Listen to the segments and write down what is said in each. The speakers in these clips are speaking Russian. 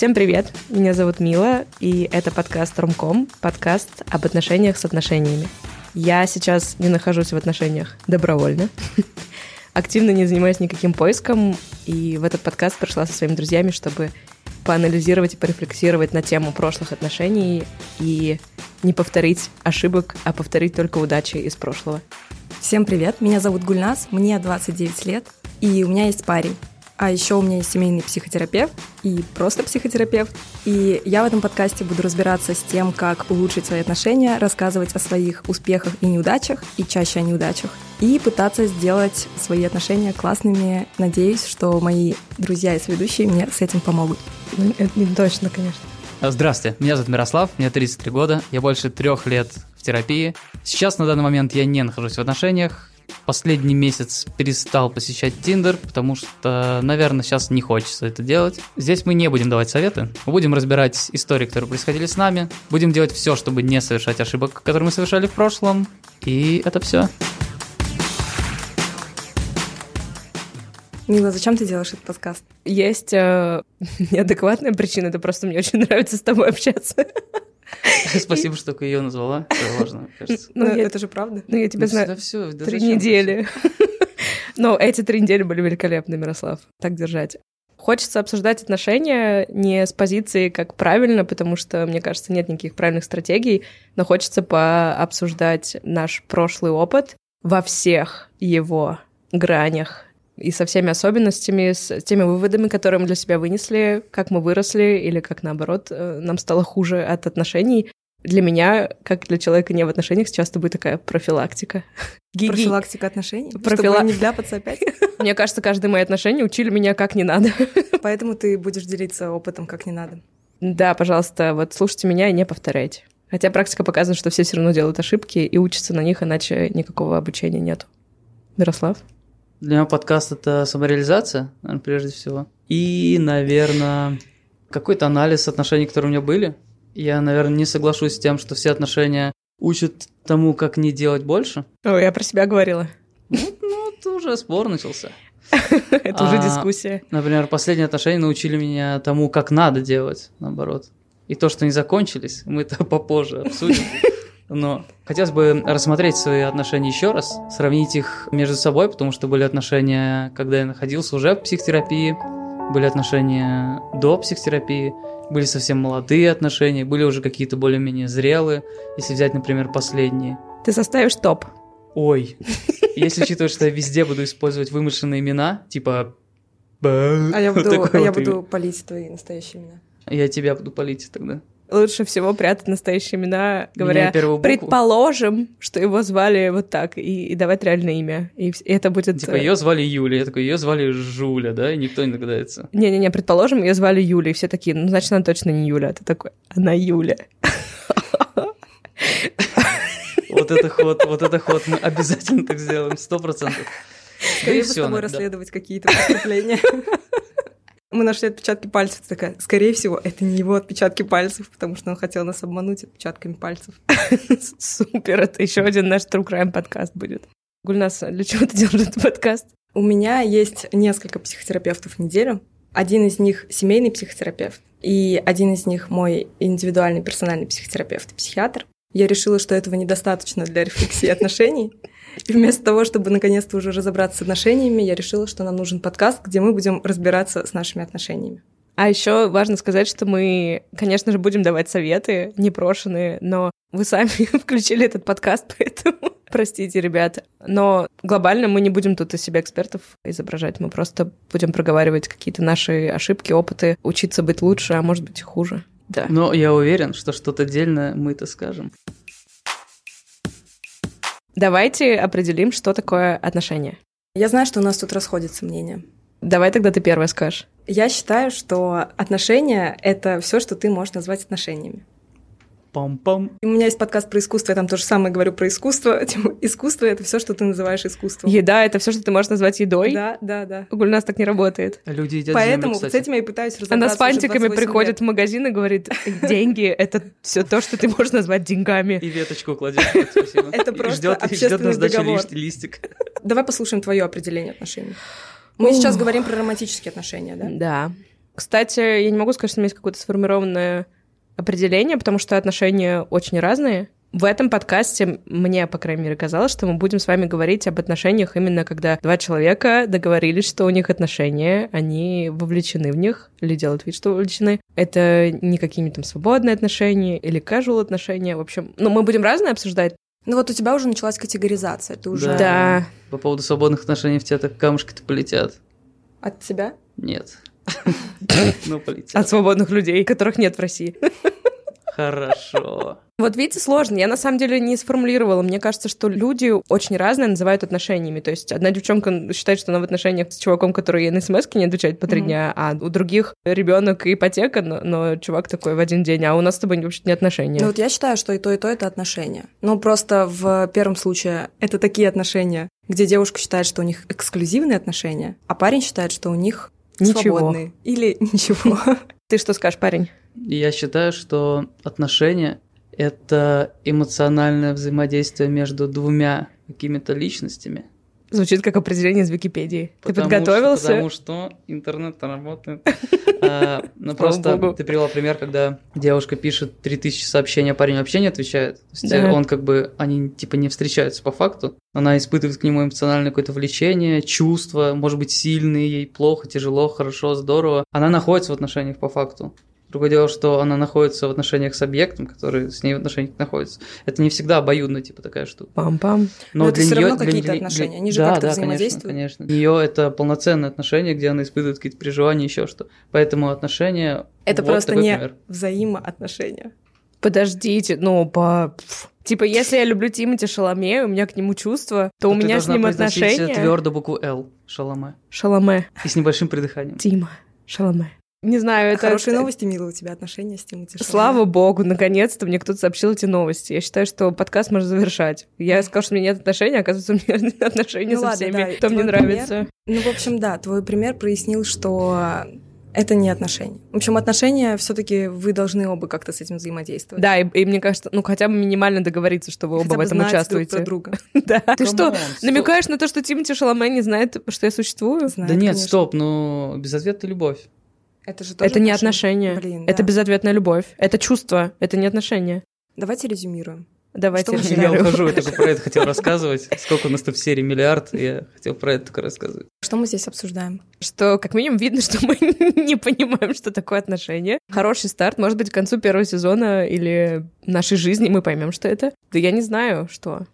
Всем привет, меня зовут Мила, и это подкаст Ромком, подкаст об отношениях с отношениями. Я сейчас не нахожусь в отношениях добровольно, активно не занимаюсь никаким поиском, и в этот подкаст пришла со своими друзьями, чтобы поанализировать и порефлексировать на тему прошлых отношений и не повторить ошибок, а повторить только удачи из прошлого. Всем привет, меня зовут Гульнас, мне 29 лет, и у меня есть парень. А еще у меня есть семейный психотерапевт и просто психотерапевт. И я в этом подкасте буду разбираться с тем, как улучшить свои отношения, рассказывать о своих успехах и неудачах, и чаще о неудачах, и пытаться сделать свои отношения классными. Надеюсь, что мои друзья и соведущие мне с этим помогут. Ну, это не точно, конечно. Здравствуйте, меня зовут Мирослав, мне 33 года, я больше трех лет в терапии. Сейчас на данный момент я не нахожусь в отношениях, последний месяц перестал посещать Тиндер, потому что, наверное, сейчас не хочется это делать. Здесь мы не будем давать советы, мы будем разбирать истории, которые происходили с нами, будем делать все, чтобы не совершать ошибок, которые мы совершали в прошлом, и это все. Мила, зачем ты делаешь этот подкаст? Есть э, неадекватная причина, это просто мне очень нравится с тобой общаться. Спасибо, что ты ее назвала. Это важно, кажется. Ну, это же правда. Ну, я тебя знаю три недели. Но эти три недели были великолепны, Мирослав. Так держать. Хочется обсуждать отношения не с позиции как правильно, потому что, мне кажется, нет никаких правильных стратегий, но хочется пообсуждать наш прошлый опыт во всех его гранях и со всеми особенностями, с теми выводами, которые мы для себя вынесли, как мы выросли или как, наоборот, э, нам стало хуже от отношений. Для меня, как для человека не в отношениях, часто будет такая профилактика. Профилактика отношений? Профила... Чтобы не вляпаться опять? Мне кажется, каждые мои отношения учили меня как не надо. Поэтому ты будешь делиться опытом как не надо. Да, пожалуйста, вот слушайте меня и не повторяйте. Хотя практика показывает, что все все равно делают ошибки и учатся на них, иначе никакого обучения нет. Мирослав? Для меня подкаст — это самореализация, наверное, прежде всего. И, наверное, какой-то анализ отношений, которые у меня были. Я, наверное, не соглашусь с тем, что все отношения учат тому, как не делать больше. О, я про себя говорила. Ну, ну это уже спор начался. Это уже а, дискуссия. Например, последние отношения научили меня тому, как надо делать, наоборот. И то, что они закончились, мы это попозже обсудим. Но хотелось бы рассмотреть свои отношения еще раз, сравнить их между собой, потому что были отношения, когда я находился уже в психотерапии, были отношения до психотерапии, были совсем молодые отношения, были уже какие-то более-менее зрелые, если взять, например, последние. Ты составишь топ. Ой, если учитывать, что я везде буду использовать вымышленные имена, типа... А я буду, а я буду полить твои настоящие имена. Я тебя буду полить тогда лучше всего прятать настоящие имена, говоря, предположим, что его звали вот так, и, и давать реальное имя. И, и это будет... Типа ее звали Юля, я такой, ее звали Жуля, да, и никто не догадается. Не-не-не, предположим, ее звали Юля, и все такие, ну, значит, она точно не Юля, а ты такой, она Юля. Вот это ход, вот это ход, мы обязательно так сделаем, сто процентов. Скорее всего, с тобой расследовать какие-то преступления. Мы нашли отпечатки пальцев. Такая, скорее всего, это не его отпечатки пальцев, потому что он хотел нас обмануть отпечатками пальцев. Супер, это еще один наш True Crime подкаст будет. Гульнас, для чего ты делаешь этот подкаст? У меня есть несколько психотерапевтов в неделю. Один из них семейный психотерапевт, и один из них мой индивидуальный персональный психотерапевт, психиатр. Я решила, что этого недостаточно для рефлексии отношений, и вместо того, чтобы наконец-то уже разобраться с отношениями, я решила, что нам нужен подкаст, где мы будем разбираться с нашими отношениями. А еще важно сказать, что мы, конечно же, будем давать советы, непрошенные, но вы сами включили этот подкаст, поэтому простите, ребят. Но глобально мы не будем тут из себя экспертов изображать, мы просто будем проговаривать какие-то наши ошибки, опыты, учиться быть лучше, а может быть и хуже. Да. Но я уверен, что что-то отдельное мы-то скажем. Давайте определим, что такое отношения. Я знаю, что у нас тут расходятся мнения. Давай тогда ты первая скажешь. Я считаю, что отношения — это все, что ты можешь назвать отношениями. Пам-пам. У меня есть подкаст про искусство, я там то же самое говорю про искусство. Искусство — это все, что ты называешь искусством. Еда — это все, что ты можешь назвать едой? Да, да, да. У нас так не работает. Люди едят Поэтому землю, с этим я и пытаюсь разобраться Она с фантиками приходит лет. в магазин и говорит, деньги — это все то, что ты можешь назвать деньгами. И веточку кладет. Это просто общественный договор. листик. Давай послушаем твое определение отношений. Мы сейчас говорим про романтические отношения, да? Да. Кстати, я не могу сказать, что у меня есть какое-то сформированное определение, потому что отношения очень разные. В этом подкасте мне, по крайней мере, казалось, что мы будем с вами говорить об отношениях именно когда два человека договорились, что у них отношения, они вовлечены в них или делают вид, что вовлечены. Это не какие-нибудь там свободные отношения или casual отношения. В общем, ну, мы будем разные обсуждать. Ну вот у тебя уже началась категоризация, ты уже... Да. По поводу свободных отношений в тебя так камушки-то полетят. От тебя? Нет. Ну, полетят. От свободных людей, которых нет в России. Хорошо. Вот видите, сложно. Я на самом деле не сформулировала. Мне кажется, что люди очень разные называют отношениями. То есть одна девчонка считает, что она в отношениях с чуваком, который ей на смс не отвечает по три Мгм. дня, а у других ребенок и ипотека, но, но чувак такой в один день, а у нас с тобой вообще не отношения. Ну вот я считаю, что и то, и то это отношения. Ну просто в первом случае это такие отношения, где девушка считает, что у них эксклюзивные отношения, а парень считает, что у них Ничего. свободные. Или ничего. Ты что скажешь, парень? Я считаю, что отношения — это эмоциональное взаимодействие между двумя какими-то личностями. Звучит как определение из Википедии. Ты Потому подготовился? Что, потому что интернет работает. А, Ну, просто богу. ты привела пример, когда девушка пишет 3000 сообщений, а парень вообще не отвечает. То есть Да. э, он как бы, они типа не встречаются по факту. Она испытывает к нему эмоциональное какое-то влечение, чувства, может быть, сильные, ей плохо, тяжело, хорошо, здорово. Она находится в отношениях по факту. Другое дело, что она находится в отношениях с объектом, который с ней в отношениях находится. Это не всегда обоюдно, типа, такая штука. Пам-пам. Но это для всё неё- равно для- какие-то для- отношения, они же да, как-то да, взаимодействуют. Конечно, конечно. Ее это полноценные отношения, где она испытывает какие-то переживания, еще что. Поэтому отношения. Это вот просто такой не пример. взаимоотношения. Подождите, ну, по... Типа, если я люблю Тимати Шаломе, у меня к нему чувства, то у Ты меня с ним отношения... твердо букву Л. Шаломе. Шаломе. И с небольшим придыханием. Тима. Шаломе. Не знаю, это... Хорошие это- новости, Мила, у тебя отношения с Тимати Шаломе. Слава богу, наконец-то мне кто-то сообщил эти новости. Я считаю, что подкаст можно завершать. Я сказала, что у меня нет отношений, а оказывается, у меня отношения Ну со ладно, всеми, да, кто мне твой нравится. Ну, в общем, да, твой пример прояснил, что это не отношения. В общем, отношения все таки вы должны оба как-то с этим взаимодействовать. Да, и, и мне кажется, ну хотя бы минимально договориться, что вы оба Хотя в этом знать друг участвуете. про друга. Да. Ты что, намекаешь на то, что Тимати Шаломе не знает, что я существую? Знает, Да нет, конечно. стоп, ну безответная любовь. Это же тоже Это не отношения. Блин, Это да. безответная любовь. Это чувство. Это не отношения. Давайте резюмируем. Давайте Что Я ухожу, я только про это хотел рассказывать. Сколько у нас тут серий миллиард, и я хотел про это только рассказывать. Что мы здесь обсуждаем? Что, как минимум, видно, что мы не понимаем, что такое отношения. Хороший старт, может быть, к концу первого сезона или нашей жизни мы поймем, что это. Да я не знаю, что.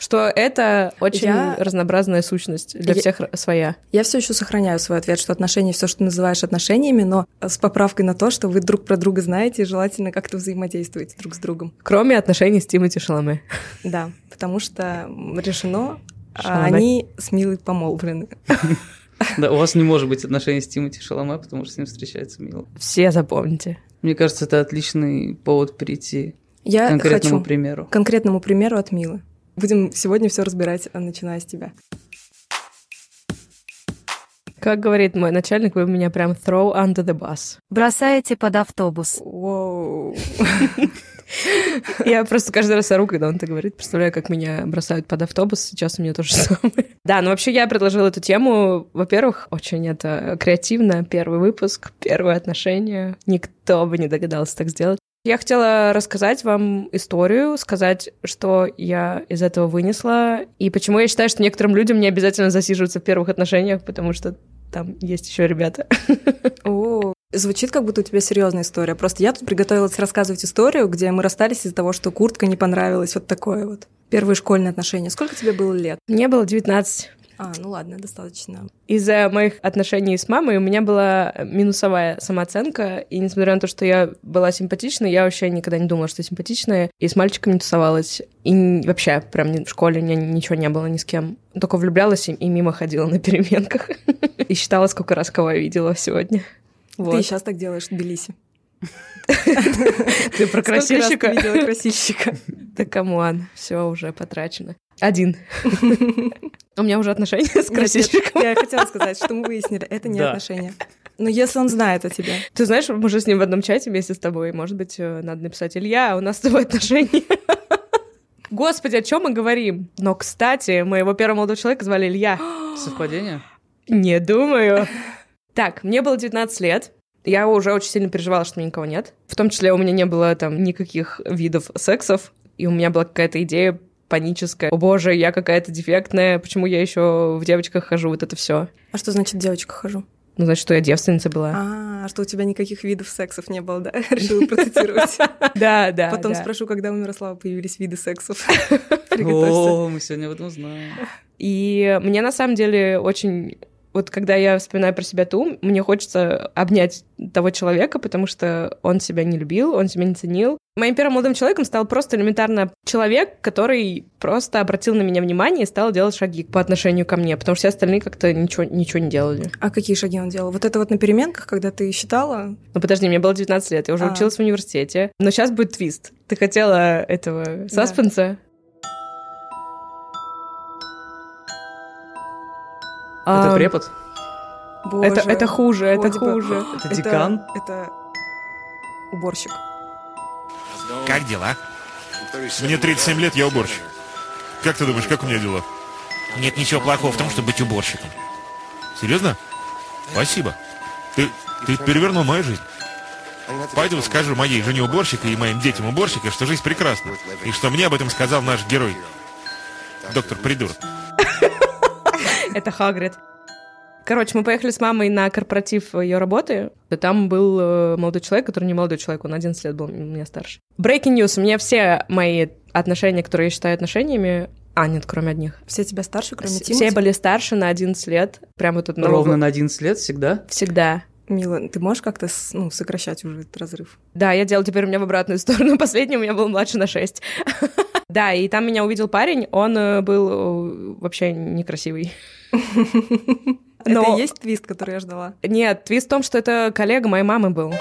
Что это очень Я- разнообразная сущность, для Я- всех своя. Я все еще сохраняю свой ответ, что отношения все, что ты называешь отношениями, но с поправкой на то, что вы друг про друга знаете и желательно как-то взаимодействуете друг с другом. Кроме отношений с Тимати Шаломе. Да, потому что решено, а, Шаломе. они с Милой помолвлены. Да, у вас не может быть отношений с Тимати Шаломе, потому что с ним встречается Мила. Все запомните. Мне кажется, это отличный повод перейти к Я конкретному хочу примеру. к конкретному примеру от Милы. Будем сегодня все разбирать, а, начиная с тебя. Как говорит мой начальник, вы меня прям throw under the bus. Бросаете под автобус. Воу. Я просто каждый раз ору, когда он это говорит. Представляю, как меня бросают под автобус. Сейчас у меня тоже самое. Да, ну вообще я предложила эту тему. Во-первых, очень это креативно. Первый выпуск, первые отношения. Никто бы не догадался так сделать. Я хотела рассказать вам историю, сказать, что я из этого вынесла, и почему я считаю, что некоторым людям не обязательно засиживаться в первых отношениях, потому что там есть еще ребята. О, звучит, как будто у тебя серьезная история. Просто я тут приготовилась рассказывать историю, где мы расстались из-за того, что куртка не понравилась. Вот такое вот. Первые школьные отношения. Сколько тебе было лет? Мне было 19. А, ну ладно, достаточно. Из-за моих отношений с мамой у меня была минусовая самооценка, и несмотря на то, что я была симпатичной, я вообще никогда не думала, что симпатичная, и с мальчиком не тусовалась. И вообще, прям в школе у меня ничего не было ни с кем. Только влюблялась и, и мимо ходила на переменках. И считала, сколько раз кого я видела сегодня. Ты Вот. сейчас так делаешь в Тбилиси. Ты про ты красильщика? видела красильщика? Да come on, все уже потрачено. Один. У меня уже отношения с красильщиком. Я хотела сказать, что мы выяснили, это не отношения. Но если он знает о тебе. Ты знаешь, мы же с ним в одном чате вместе с тобой. Может быть, э, надо написать Илья, у нас с тобой отношения. Господи, о чем мы говорим? Но, кстати, моего первого молодого человека звали Илья. Совпадение? Не думаю. Так, мне было 19 лет. Я уже очень сильно переживала, что у меня никого нет. В том числе у меня не было там никаких видов сексов, и у меня была какая-то идея паническая. О боже, я какая-то дефектная, почему я еще в девочках хожу, вот это все. А что значит девочка хожу? Ну, значит, что я девственница была. А, что у тебя никаких видов сексов не было, да? Решила процитировать. Да, да. Потом спрошу, когда у Мирослава появились виды сексов. О, мы сегодня об этом знаем. И мне на самом деле очень вот когда я вспоминаю про себя ту, мне хочется обнять того человека, потому что он себя не любил, он себя не ценил. Моим первым молодым человеком стал просто элементарно человек, который просто обратил на меня внимание и стал делать шаги по отношению ко мне, потому что все остальные как-то ничего, ничего не делали. А какие шаги он делал? Вот это вот на переменках, когда ты считала? Ну подожди, мне было 19 лет, я уже а. училась в университете. Но сейчас будет твист. Ты хотела этого саспенса? Да. Это препод? Боже, это, это хуже, это типа, хуже. Это декан? Это уборщик. Как дела? Мне 37 лет, я уборщик. Как ты думаешь, как у меня дела? Нет ничего плохого в том, чтобы быть уборщиком. Серьезно? Спасибо. Ты, ты перевернул мою жизнь. Пойду скажу моей жене уборщика и моим детям уборщика, что жизнь прекрасна. И что мне об этом сказал наш герой. Доктор Придурок. Это Хагрид. Короче, мы поехали с мамой на корпоратив ее работы. И там был э, молодой человек, который не молодой человек, он 11 лет был, меня старше. Breaking news. У меня все мои отношения, которые я считаю отношениями, а, нет, кроме одних. Все тебя старше, кроме Тимати? Все были старше на 11 лет. Прям вот это Ровно на 11 лет всегда? Всегда. Мила, ты можешь как-то ну, сокращать уже этот разрыв? Да, я делала теперь у меня в обратную сторону. Последний у меня был младше на 6. Да, и там меня увидел парень, он э, был э, вообще некрасивый. Но... Это и есть твист, который я ждала? Нет, твист в том, что это коллега моей мамы был.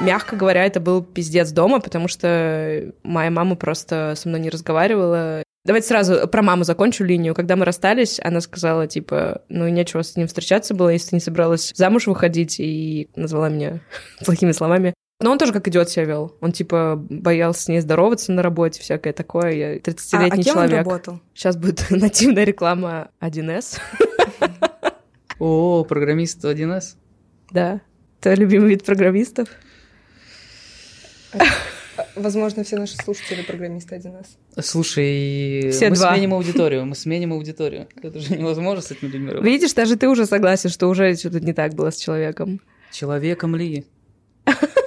Мягко говоря, это был пиздец дома, потому что моя мама просто со мной не разговаривала. Давайте сразу про маму закончу линию. Когда мы расстались, она сказала, типа, ну, нечего с ним встречаться было, если ты не собралась замуж выходить, и назвала меня плохими словами. Но он тоже как идиот себя вел. Он, типа, боялся с ней здороваться на работе, всякое такое. Я 30-летний а, а кем человек. Он работал? Сейчас будет нативная реклама 1С. О, программист 1С? Да. Это любимый вид программистов. Возможно, все наши слушатели программисты 1С. Слушай, все мы два. сменим аудиторию, мы сменим аудиторию. Это же невозможно с этими людьми работать. Видишь, даже ты уже согласен, что уже что-то не так было с человеком. Человеком ли?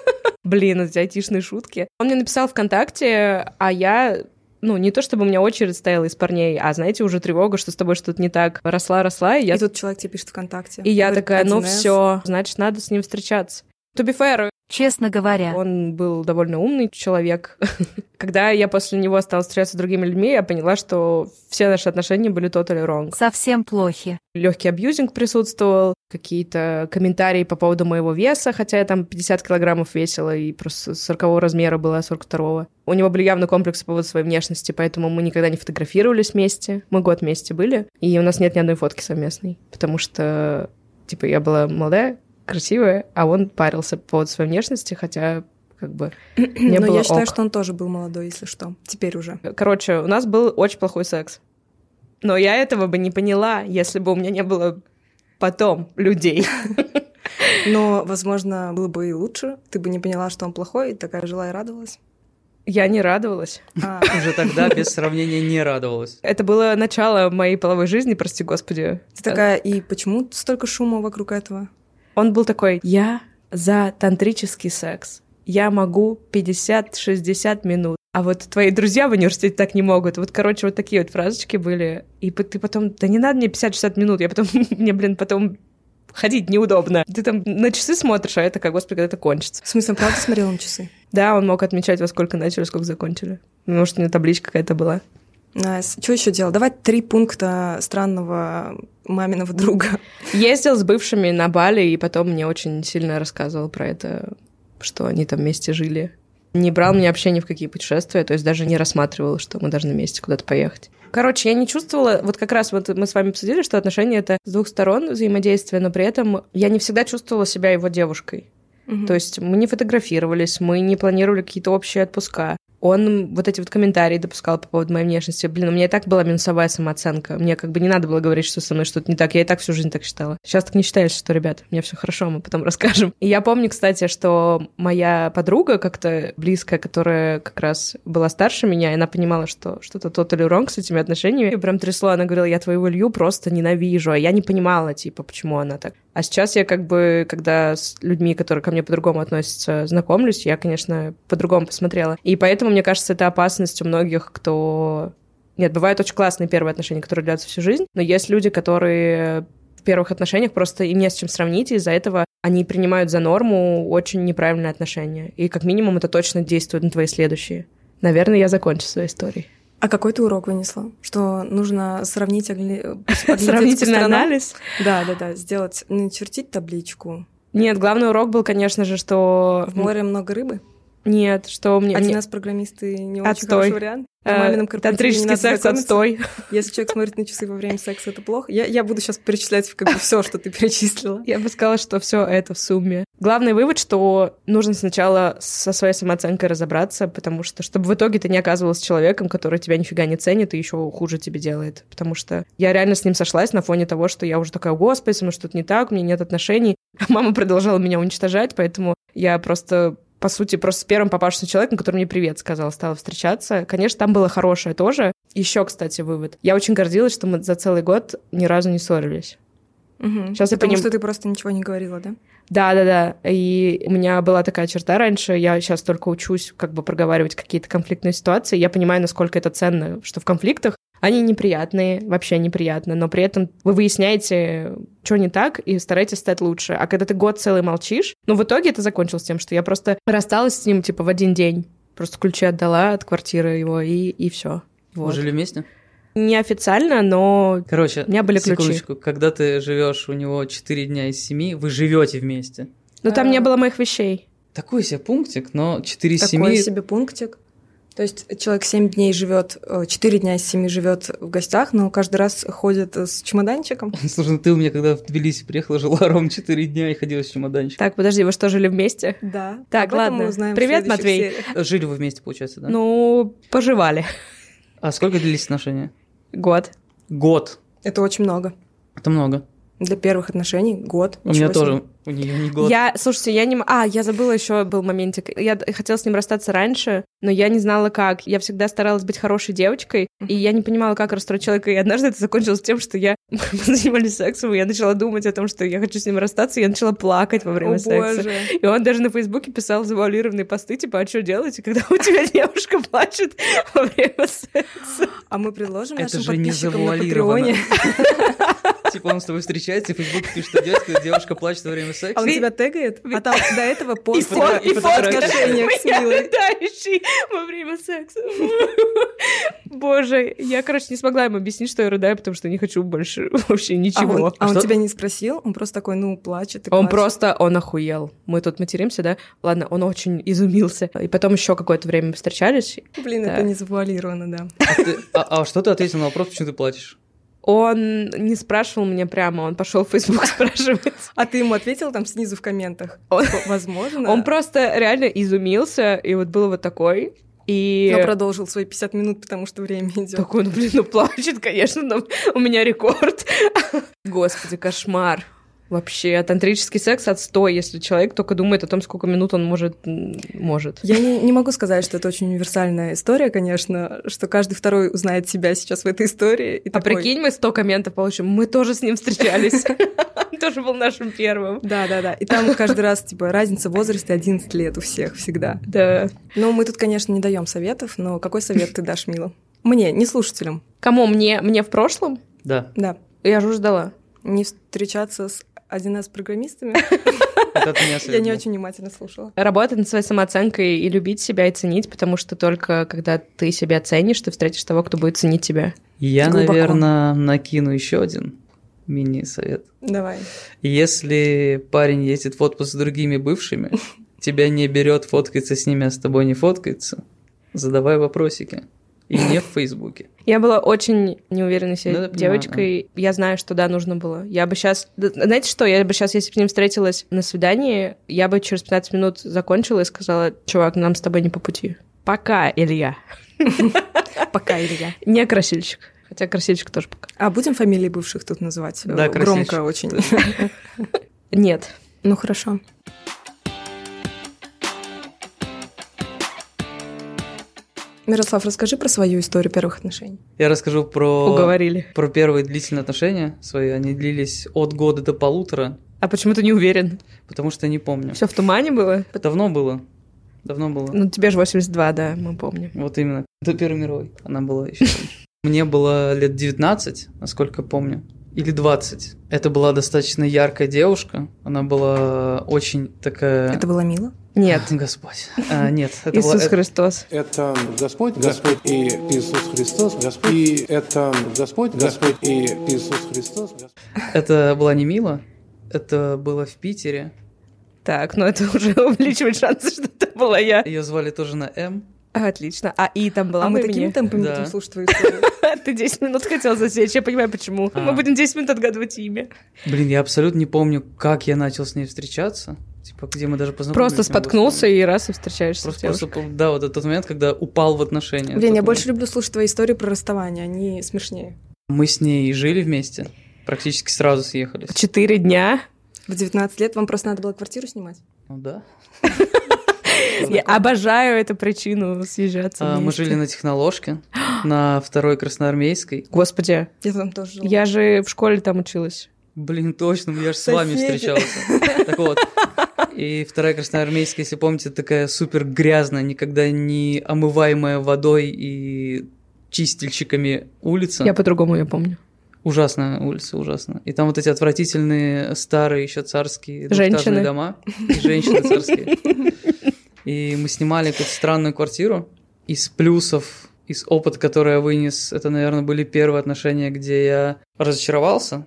Блин, эти айтишные шутки. Он мне написал ВКонтакте, а я ну, не то чтобы у меня очередь стояла из парней, а, знаете, уже тревога, что с тобой что-то не так. Росла-росла, и я... И тут человек тебе пишет ВКонтакте. И я такая, ну все, значит, надо с ним встречаться. To be fair, Честно говоря. Он был довольно умный человек. Когда я после него стала встречаться с другими людьми, я поняла, что все наши отношения были totally wrong. Совсем плохи. Легкий абьюзинг присутствовал, какие-то комментарии по поводу моего веса, хотя я там 50 килограммов весила и просто 40 размера была, 42-го. У него были явно комплексы по поводу своей внешности, поэтому мы никогда не фотографировались вместе. Мы год вместе были, и у нас нет ни одной фотки совместной, потому что, типа, я была молодая, красивая, а он парился по поводу своей внешности, хотя как бы не Но было я считаю, ок. что он тоже был молодой, если что. Теперь уже. Короче, у нас был очень плохой секс. Но я этого бы не поняла, если бы у меня не было потом людей. Но, возможно, было бы и лучше. Ты бы не поняла, что он плохой, и такая жила и радовалась. Я не радовалась. А. Уже тогда, без сравнения, не радовалась. Это было начало моей половой жизни, прости господи. Ты такая, и почему столько шума вокруг этого? Он был такой, я за тантрический секс. Я могу 50-60 минут. А вот твои друзья в университете так не могут. Вот, короче, вот такие вот фразочки были. И ты потом, да не надо мне 50-60 минут, я потом, мне, блин, потом ходить неудобно. Ты там на часы смотришь, а я такая, господи, когда это кончится. В смысле, правда смотрел на часы? Да, он мог отмечать, во сколько начали, сколько закончили. Может, у него табличка какая-то была. Что еще делал? Давай три пункта странного маминого друга. Ездил с бывшими на Бали, и потом мне очень сильно рассказывал про это, что они там вместе жили. Не брал меня вообще ни в какие путешествия, то есть даже не рассматривал, что мы должны вместе куда-то поехать. Короче, я не чувствовала, вот как раз вот мы с вами обсудили, что отношения это с двух сторон взаимодействие, но при этом я не всегда чувствовала себя его девушкой. Угу. То есть мы не фотографировались, мы не планировали какие-то общие отпуска он вот эти вот комментарии допускал по поводу моей внешности. Блин, у меня и так была минусовая самооценка. Мне как бы не надо было говорить, что со мной что-то не так. Я и так всю жизнь так считала. Сейчас так не считаешь, что, ребят, мне все хорошо, мы потом расскажем. И я помню, кстати, что моя подруга как-то близкая, которая как раз была старше меня, и она понимала, что что-то тот или wrong с этими отношениями. И прям трясло. Она говорила, я твою Илью просто ненавижу. А я не понимала, типа, почему она так. А сейчас я как бы, когда с людьми, которые ко мне по-другому относятся, знакомлюсь, я, конечно, по-другому посмотрела. И поэтому, мне кажется, это опасность у многих, кто... Нет, бывают очень классные первые отношения, которые длятся всю жизнь, но есть люди, которые в первых отношениях просто им не с чем сравнить, и из-за этого они принимают за норму очень неправильные отношения. И как минимум это точно действует на твои следующие. Наверное, я закончу свою историю. А какой ты урок вынесла? Что нужно сравнить огли... Сравнительный анализ? Да, да, да. Сделать, начертить табличку. Нет, главный урок был, конечно же, что... В море много рыбы? Нет, что мне... Один раз программисты не очень Отстой. хороший вариант. Мамином Тантрический секс отстой. Если человек смотрит на часы во время секса, это плохо. Я, я буду сейчас перечислять как бы все, что ты перечислила. Я бы сказала, что все это в сумме. Главный вывод, что нужно сначала со своей самооценкой разобраться, потому что, чтобы в итоге ты не оказывалась человеком, который тебя нифига не ценит и еще хуже тебе делает. Потому что я реально с ним сошлась на фоне того, что я уже такая, господи, со мной что-то не так, у меня нет отношений. А мама продолжала меня уничтожать, поэтому я просто по сути, просто с первым попавшимся человеком, который мне привет сказал, стала встречаться. Конечно, там было хорошее тоже. Еще, кстати, вывод. Я очень гордилась, что мы за целый год ни разу не ссорились. Мгм. Сейчас я Потому поним- что ты просто ничего не говорила, да? Да, да, да. И у меня была такая черта раньше. Я сейчас только учусь как бы проговаривать какие-то конфликтные ситуации. Я понимаю, насколько это ценно, что в конфликтах они неприятные, вообще неприятно, но при этом вы выясняете, что не так, и стараетесь стать лучше. А когда ты год целый молчишь, ну, в итоге это закончилось тем, что я просто рассталась с ним, типа, в один день. Просто ключи отдала от квартиры его, и, и все. Вы Вот. жили вместе? Неофициально, но Короче, У меня были ключи. Когда ты живешь у него 4 дня из 7, вы живете вместе. ну, там А. не было моих вещей. Такой себе пунктик, но 4 из Такой 7... себе пунктик. То есть человек 7 дней живет, 4 дня из 7 живет в гостях, но каждый раз ходит с чемоданчиком. Слушай, ну ты у меня когда в Тбилиси приехала, жила ровно 4 дня и ходила с чемоданчиком. Так, подожди, вы что, жили вместе? Да. Так, Об этом ладно. мы узнаем в Привет, Матвей. сериях. Жили вы вместе, получается, да? Ну, поживали. А сколько длились отношения? Год. Год. Это очень много. Это много. Для первых отношений год. У меня тоже. У нее не год. Я, слушайте, я не... А, я забыла еще был моментик. Я хотела с ним расстаться раньше, но я не знала, как. Я всегда старалась быть хорошей девочкой, и я не понимала, как расстроить человека. И однажды это закончилось тем, что я... Мы занимались сексом, и я начала думать о том, что я хочу с ним расстаться, и я начала плакать во время О, секса. боже. И он даже на Фейсбуке писал завуалированные посты, типа, а что делать, когда у тебя девушка плачет во время секса? А мы предложим Это нашим же не подписчикам на завуалировано. Патреоне. Типа он с тобой встречается, и в Фейсбуке пишет, что девушка плачет во время А секса. он тебя тегает? А там до этого пост и отношениях с Милой. во время секса. Боже, я, короче, не смогла ему объяснить, что я рыдаю, потому что не хочу больше вообще А ничего. он, а он тебя не спросил? Он просто такой, ну, плачет и Он плачет. просто, он охуел. Мы тут материмся, да? Ладно, он очень изумился. И потом еще какое-то время встречались. Блин, Да. это не завуалировано, да. А, ты- а- а что ты ответил на вопрос, почему ты плачешь? Он не спрашивал меня прямо, он пошел в Facebook спрашивать. А ты ему ответила там снизу в комментах? Типа, Возможно. Он просто реально изумился, и вот был вот такой. И Но продолжил свои 50 минут, потому что время идет. такой, ну блин, ну плачет, конечно, но у меня рекорд. Господи, кошмар. Вообще, тантрический секс отстой, если человек только думает о том, сколько минут он может... может. Я не, не могу сказать, что это очень универсальная история, конечно, что каждый второй узнает себя сейчас в этой истории. И А такой, прикинь, мы 100 комментов получим, мы тоже с ним встречались. Он тоже был нашим первым. Да, да, да. И там каждый раз, типа, разница в возрасте 11 лет у всех всегда. Да. Ну, мы тут, конечно, не даем советов, но какой совет ты дашь, Мила? Мне, не слушателям. Кому? Мне, мне в прошлом? Да. Да. Я же уже ждала. Не встречаться с 1С-программистами. Это от меня Я не очень внимательно слушала. Работать над своей самооценкой и любить себя и ценить, потому что только когда ты себя ценишь, ты встретишь того, кто будет ценить тебя. Я, Глубоко. наверное, накину еще один мини-совет. Давай. Если парень ездит в отпуск с другими бывшими, тебя не берет фоткаться с ними, а с тобой не фоткается, задавай вопросики. И не в Фейсбуке. Я была очень неуверенной себе Да, я понимаю, девочкой. Я знаю, что да, нужно было. Я бы сейчас... Знаете что? Я бы сейчас, если бы с ним встретилась на свидании, я бы через 15 минут закончила и сказала, чувак, нам с тобой не по пути. Пока, Илья. Пока, Илья. Не красильщик. Хотя красильщик тоже пока. А будем фамилии бывших тут называть? Да, Громко очень. Нет. Ну, хорошо. Мирослав, расскажи про свою историю первых отношений. Я расскажу про... Уговорили. Про первые длительные отношения свои. Они длились от года до полутора, А почему ты не уверен? потому что не помню. Все в тумане было? Давно было. Давно было. Ну, тебе же 82, да, мы помним. Вот именно. До Первой мировой. Она была еще. Мне было лет 19, насколько помню. Или 20. Это была достаточно яркая девушка. Она была очень такая... Это было мило? Нет. Господь. А, нет, это была... Иисус это- Христос. Это Господь, Господь и Иисус Христос, Господь. И это Господь, Господь и Иисус Христос, Господь. Это была не Мила. Это было в Питере. Так, ну это уже увеличивает шансы, что это была я. Ее звали тоже на М. Отлично. А И там была а мы такими темпами Да. будем слушать твою историю. Ты 10 минут хотел засечь, я понимаю, почему. А. Мы будем 10 минут отгадывать имя. Блин, я абсолютно не помню, как я начал с ней встречаться. Типа, где мы даже познакомились. Просто споткнулся и раз и встречаешься Просто, с девушкой. просто, да, вот этот момент, когда упал в отношения. Блин, я Тот больше момент. люблю слушать твои истории про расставание, они смешнее. Мы с ней жили вместе. Практически сразу съехались. Четыре дня. В 19 лет вам просто надо было квартиру снимать? Ну да. Я обожаю эту причину съезжаться А, мы жили на техноложке, на второй Красноармейской. Господи, Я там тоже жила. я же в школе там училась. Блин, точно, я же с вами встречался. Так вот. И вторая Красноармейская, если помните, такая супер грязная, никогда не омываемая водой и чистильщиками улица. Я по-другому ее помню. Ужасная улица, ужасно. И там вот эти отвратительные старые еще царские Женщины. двухэтажные дома. И женщины царские. И мы снимали какую-то странную квартиру. Из плюсов, из опыта, который я вынес, это, наверное, были первые отношения, где я разочаровался.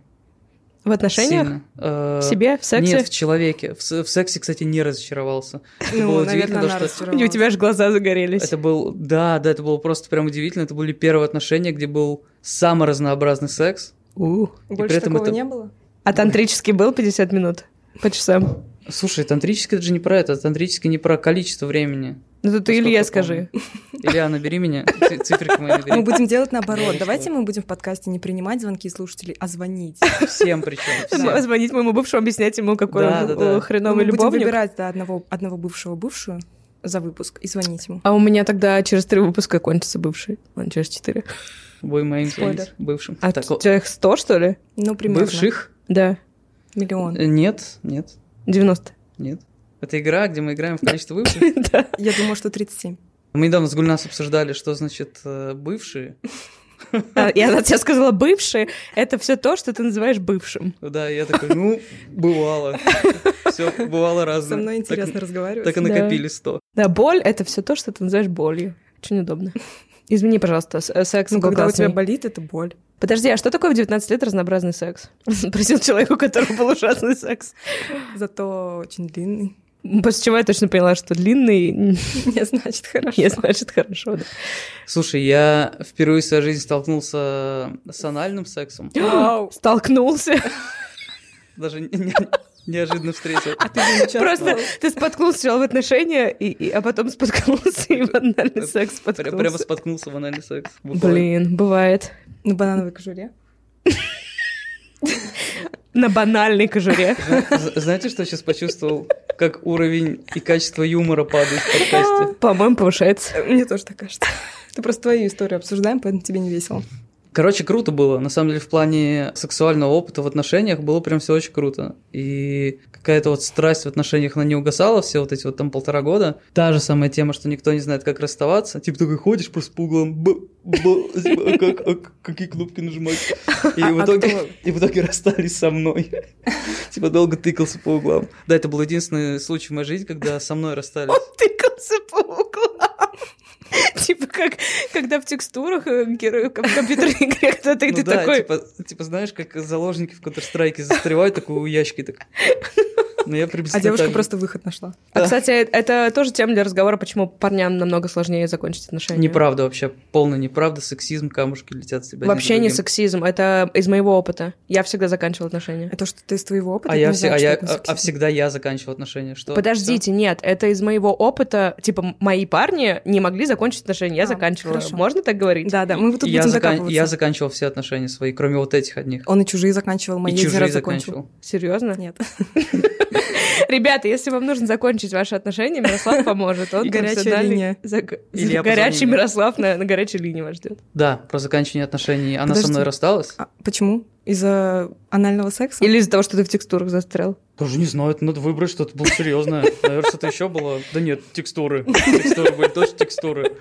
В отношениях? сильно. Э, В себе? В сексе? Нет, в человеке. В, в сексе, кстати, не разочаровался. Это Ну, было наверное, удивительно, она то, что И у тебя же глаза загорелись. это был, да, да, это было просто прям удивительно. Это были первые отношения, где был самый разнообразный секс. У. И Больше при этом такого это- не было? А тантрический был 50 минут? По часам. Слушай, тантрический это же не про это, тантрический не про количество времени. Ну, то ты Илье я скажи. Илья, набери меня, ци- циферки мои Мы набери. будем делать наоборот. Давайте мы будем в подкасте не принимать звонки слушателей, а звонить. Всем причем. всем. Звонить моему бывшему, объяснять ему, какой Да, он да, да. э, хреновый Мы будем любовник. выбирать да, одного, одного бывшего бывшую за выпуск и звонить ему. А у меня тогда через три выпуска кончится бывший. Он через четыре. Будем моим звонить, бывшим. А их 100, что ли? Ну, примерно. бывших? Да. Миллион. Э, Нет, нет, 90. нет. Это игра, где мы играем в количество бывших. Я думаю, что 37. Мы недавно с Гульнас обсуждали, что значит э, бывшие. А, Я на тебя сказала бывший. Это все то, что ты называешь бывшим. Да, я такой, ну, бывало. Все, бывало разное. Со мной интересно разговаривать. Так и Да. накопили 100. Да, боль — это все то, что ты называешь болью. Очень удобно. Извини, пожалуйста, э, секс Ну, был когда у тебя болит, это боль. Подожди, а что такое в 19 лет разнообразный секс? Спросил человек, у которого был ужасный секс. Зато очень длинный. После чего я точно поняла, что длинный Не значит хорошо. не значит хорошо. да. Слушай, я впервые в своей жизни столкнулся с анальным сексом. Вау. Столкнулся. Даже не- неожиданно встретил. А ты не? Просто ты споткнулся сначала в отношения, и, и- а потом споткнулся и в анальный секс Пря- Прямо споткнулся. споткнулся в анальный секс. буквально. Блин, бывает. На банановой кожуре. На банальной кожуре. Знаете, что я сейчас почувствовал? Как уровень и качество юмора падает в подкасте. По-моему, повышается. Мне тоже так кажется. Это просто твою историю обсуждаем, поэтому тебе не весело. Короче, круто было. На самом деле, в плане сексуального опыта в отношениях было прям все очень круто. И какая-то вот страсть в отношениях, она не угасала все вот эти вот там полтора года. Та же самая тема, что никто не знает, как расставаться. Типа такой ходишь просто по углам, б, б, а как, а какие кнопки нажимать? И в А итоге, кто? и в итоге расстались со мной. Типа долго тыкался по углам. Да, это был единственный случай в моей жизни, когда со мной расстались. Тыкался по углам. Типа как, когда в текстурах э, герои в компьютерной игре кто-то, и Ну ты такой... типа, типа, знаешь, как заложники в Counter-Strike застревают такой у ящики, так Но я А приблизительно девушка так просто выход нашла. А, кстати, это тоже тема для разговора, почему парням намного сложнее закончить отношения. Неправда вообще, полная неправда, сексизм, камушки летят с тебя. Вообще не сексизм, это из моего опыта. Я всегда заканчивала отношения. А то, что ты из твоего опыта, А это я, все, а, значит, я, это а, а всегда я заканчивал отношения. Что? Подождите, нет, это из моего опыта. Типа, мои парни не могли закончить отношения, я А, заканчивала. хорошо. Можно так говорить? Да, да, мы вот Всё? тут я, будем закан- я заканчивал все отношения свои, кроме вот этих одних. Он и чужие заканчивал, мои и чужие закончил. заканчивал. Серьезно? Нет. Ребята, если вам нужно закончить ваши отношения, Мирослав поможет. Он горячая линия. Горячий. Мирослав на, на горячей линии вас ждет. Да, про заканчивание отношений. Она Подожди. со мной рассталась? А почему? Из-за анального секса? Или из-за того, что ты в текстурах застрял. Даже не знаю, это надо выбрать что-то было серьезное. Наверное, что-то еще было. Да нет, текстуры. Текстуры были, точно текстуры.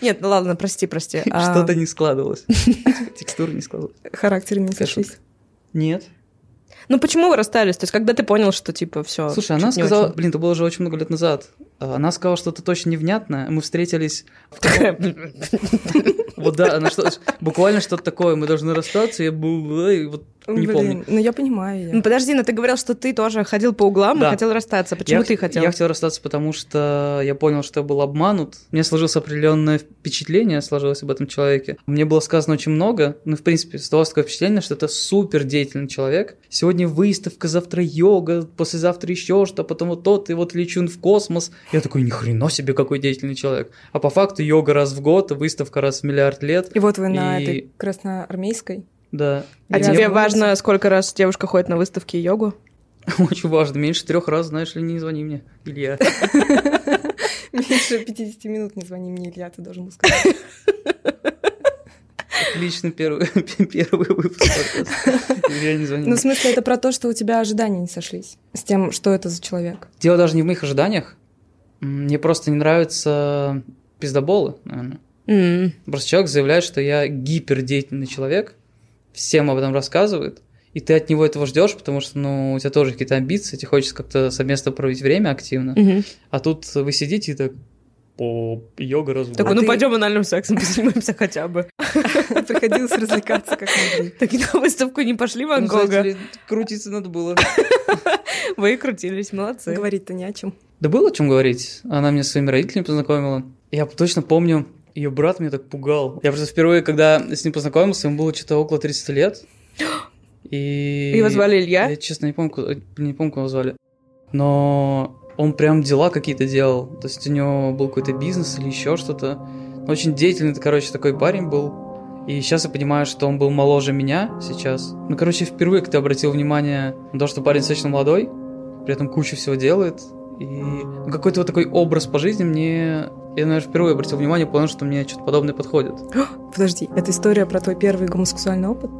Нет, ну ладно, прости, прости. А, Что-то не складывалось. Текстуры не складывалось. Характеры не сошлись. Нет. Ну почему вы расстались? То есть когда ты понял, что типа все. Слушай, она сказала, блин, это было уже очень много лет назад. А, Она сказала что-то точно невнятное. Мы встретились Вот да, она что буквально что-то такое. Мы должны расстаться. Я был, вот не Блин, помню. Ну, я понимаю её. Ну подожди, но ты говорил, что ты тоже ходил по углам Да. и хотел расстаться. Почему я, ты хотел? Я хотел расстаться, потому что я понял, что я был обманут. Меня сложилось определенное впечатление, сложилось об этом человеке. Мне было сказано очень много, но, в принципе, создалось такое впечатление, что это супер деятельный человек. Сегодня выставка, завтра йога, послезавтра еще что, потом вот тот, и вот лечу в космос. Я такой, ни хрена себе, какой деятельный человек. А по факту йога раз в год, выставка раз в миллиард лет. И вот вы на И- этой красноармейской. Да. А тебе волосы. важно, сколько раз девушка ходит на выставки и йогу? Очень важно. Меньше трех раз, знаешь ли, не звони мне, Илья. Меньше 50 минут не звони мне, Илья, ты должен был сказать. Отлично, первый, первый выпуск. Илья, не звони Ну, в смысле, это про то, что у тебя ожидания не сошлись с тем, что это за человек. Дело даже не в моих ожиданиях. Мне просто не нравятся пиздоболы, наверное. М. Просто человек заявляет, что я гипердеятельный человек, всем об этом рассказывает, и ты от него этого ждешь, потому что, ну, у тебя тоже какие-то амбиции, тебе хочется как-то совместно проводить время активно. Мгм. А тут вы сидите и так, по йога раз в Такой, год». ну ты- пойдем анальным сексом позанимаемся хотя бы. Приходилось развлекаться как могли. Так и на выставку не пошли Ван Ну, Гога. крутиться надо было. Вы крутились, молодцы. Говорить-то не о чем. Да было о чем говорить. Она меня с своими родителями познакомила. Я точно помню, ее брат меня так пугал. Я просто впервые, когда с ним познакомился, ему было что-то около 30 лет. И... Его звали Илья? Я, честно, не помню, не помню, как его звали. Но он прям дела какие-то делал. То есть у него был какой-то бизнес или еще что-то. Очень деятельный, короче, такой парень был. И сейчас я понимаю, что он был моложе меня сейчас. Ну, короче, впервые как-то обратил внимание на то, что парень достаточно молодой, при этом кучу всего делает. И какой-то вот такой образ по жизни мне... Я, наверное, впервые обратил внимание, понял, что мне что-то подобное подходит. Подожди, это история про твой первый гомосексуальный опыт?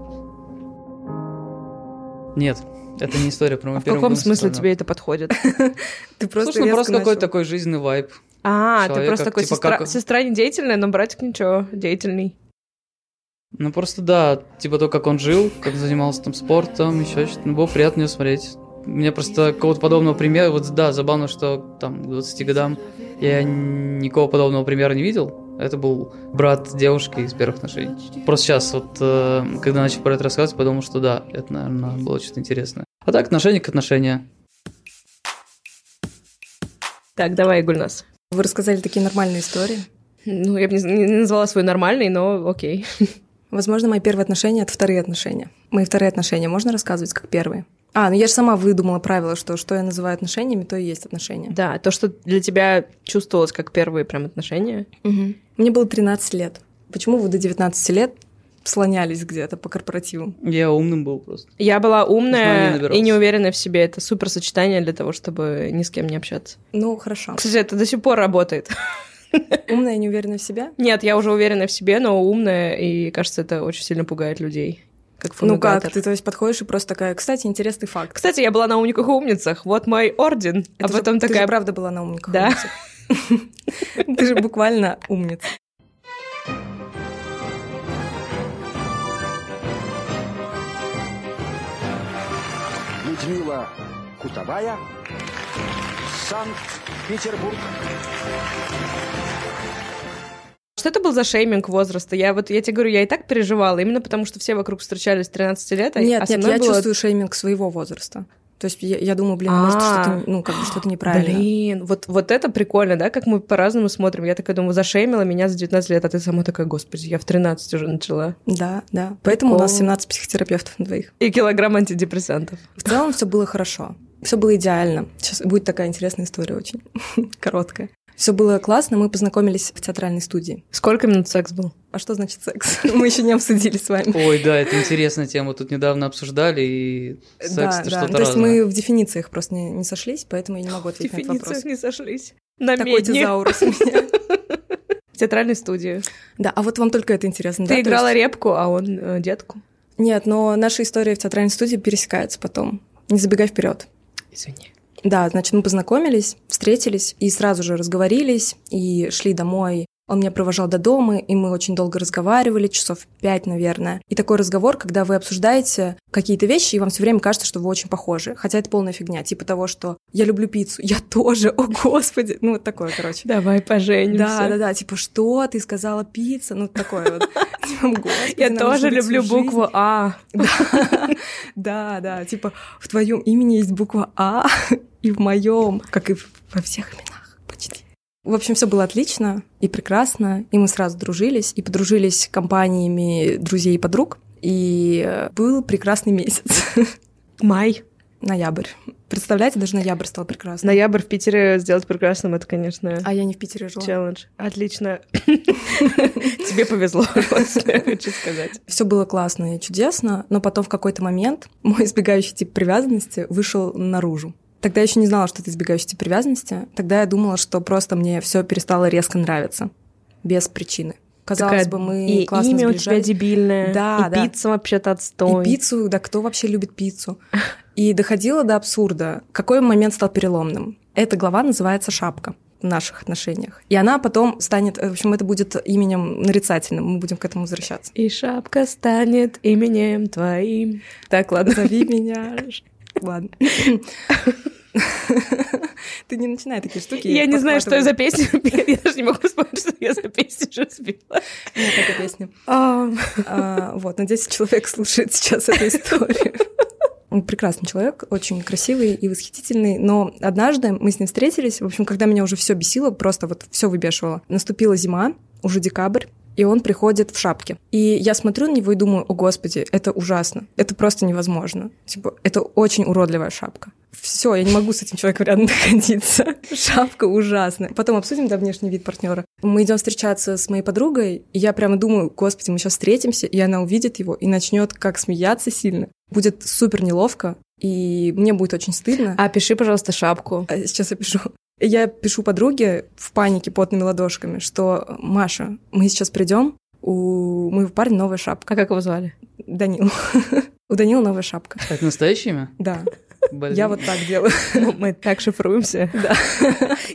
Нет, это не история про мой А в первый каком смысле тебе это подходит? Ты просто Слушай, ну просто какой-то такой жизненный вайб. А, ты просто такой типа, сестра, как- сестра не деятельная, но братик ничего, деятельный. Ну просто да, типа то, как он жил, как занимался там спортом, еще что-то. Ну, было приятно смотреть. У меня просто какого-то подобного примера, вот да, забавно, что там к 20 годам я никакого подобного примера не видел. Это был брат девушки из первых отношений. Просто сейчас, вот, э, когда начал про это рассказывать, подумал, что да, это, наверное, было что-то интересное. А так, отношение к отношению. Так, давай, Гульнас. Вы рассказали такие нормальные истории. Ну, я бы не, не назвала свой нормальный, но окей. Возможно, мои первые отношения — это вторые отношения. Мои вторые отношения можно рассказывать как первые? А, ну я же сама выдумала правило, что что я называю отношениями, то и есть отношения. Да, то, что для тебя чувствовалось как первые прям отношения. Мгм. Мне было 13 лет. Почему вы до 19 лет слонялись где-то по корпоративам? Я умным был просто. Я была умная набирался. и неуверенная в себе. Это супер сочетание для того, чтобы ни с кем не общаться. Ну, хорошо. Кстати, это до сих пор работает. Умная и неуверенная в себе? Нет, я уже уверена в себе, но умная, и кажется, это очень сильно пугает людей. Как Ну фумигатор. как, ты то есть подходишь и просто такая, кстати, интересный факт. Кстати, я была на умниках и умницах. Вот мой орден. а Это же- потом ты такая... же правда была на умниках. Да. умницах. Ты же буквально умница. Людмила Кутовая, Санкт-Петербург. Что это был за шейминг возраста? Я вот, я тебе говорю, я и так переживала, именно потому что все вокруг встречались с 13 лет, а, а Нет, со нет, я было... чувствую шейминг своего возраста. То есть я, я думаю, блин, может, А. что-то, ну, как бы что-то неправильно. Блин, вот, вот это прикольно, да, как мы по-разному смотрим. Я такая думаю, зашеймила меня за 19 лет, а ты сама такая, господи, я в 13 уже начала. Да, да. Поэтому у нас Прикол. 17 психотерапевтов на двоих. И килограмм антидепрессантов. В целом все было хорошо. Все было идеально. Сейчас будет такая интересная история очень короткая. Все было классно, мы познакомились в театральной студии. Сколько минут секс был? А что значит секс? Мы еще не обсудили с вами. Ой, да, это интересная тема. Тут недавно обсуждали, и секс Да, это да. что-то То есть мы в дефинициях просто не, не сошлись, поэтому я не могу В ответить на этот вопрос. дефинициях не сошлись. На Такой тезаурус у меня. В театральной студии. Да, а вот вам только это интересно, да? Ты То играла есть- репку, а он э, детку. Нет, но наша история в театральной студии пересекается потом. Не забегай вперед. Извини. Да, значит, мы познакомились, встретились и сразу же разговорились и шли домой. Он меня провожал до дома, и мы очень долго разговаривали, часов пять, наверное. И такой разговор, когда вы обсуждаете какие-то вещи, и вам все время кажется, что вы очень похожи. Хотя это полная фигня. Типа того, что я люблю пиццу, я тоже, о господи. Ну, вот такое, короче. Давай поженимся. Да, да, да, типа, что ты сказала пицца? Ну, такое вот. Типа, «Господи, Я тоже люблю всю жизнь». букву А. Да, да, типа в твоем имени есть буква А, и в моем, как и во всех именах почти. В общем, все было отлично и прекрасно, и мы сразу дружились, и подружились компаниями друзей и подруг, и э, был прекрасный месяц, Май. ноябрь. Представляете, даже ноябрь стал прекрасным. Ноябрь в Питере сделать прекрасным, это, конечно, А я не в Питере жила. челлендж. Отлично. Тебе повезло, хочу сказать. Все было классно и чудесно, но потом в какой-то момент мой избегающий тип привязанности вышел наружу. Тогда я еще не знала, что это избегающий тип привязанности. Тогда я думала, что просто мне все перестало резко нравиться. Без причины. Казалось Такая, бы, мы и классно имя у тебя сближались. дебильное. Да, и да. пицца вообще-то отстой. И пиццу, да кто вообще любит пиццу? И доходило до абсурда. Какой момент стал переломным? Эта глава называется «Шапка» в наших отношениях. И она потом станет, в общем, это будет именем нарицательным, мы будем к этому возвращаться. И шапка станет именем твоим. Так, ладно. Зови меня. Ладно. Ты не начинай такие штуки. Я не знаю, что я за песню. Я даже не могу вспомнить, что я за песню уже спела. Нет, это песня. А, Вот, надеюсь, человек слушает сейчас эту историю. Он прекрасный человек, очень красивый и восхитительный, но однажды мы с ним встретились, в общем, когда меня уже все бесило, просто вот все выбешивало. Наступила зима, уже декабрь, и он приходит в шапке. И я смотрю на него и думаю, о господи, это ужасно, это просто невозможно. Типа, это очень уродливая шапка. Все, я не могу с этим человеком рядом находиться. Шапка ужасная. Потом обсудим, да, внешний вид партнера. Мы идем встречаться с моей подругой, и я прямо думаю, господи, мы сейчас встретимся, и она увидит его и начнет как смеяться сильно. Будет супер неловко, и мне будет очень стыдно. а пиши, пожалуйста, шапку. А сейчас я пишу. Я пишу подруге в панике потными ладошками, что Маша, мы сейчас придем, у моего парня новая шапка. А как его звали? Данил. У Данила новая шапка. Это настоящее имя? Да, Блин. я вот так делаю. Ну, Мы так шифруемся. Да.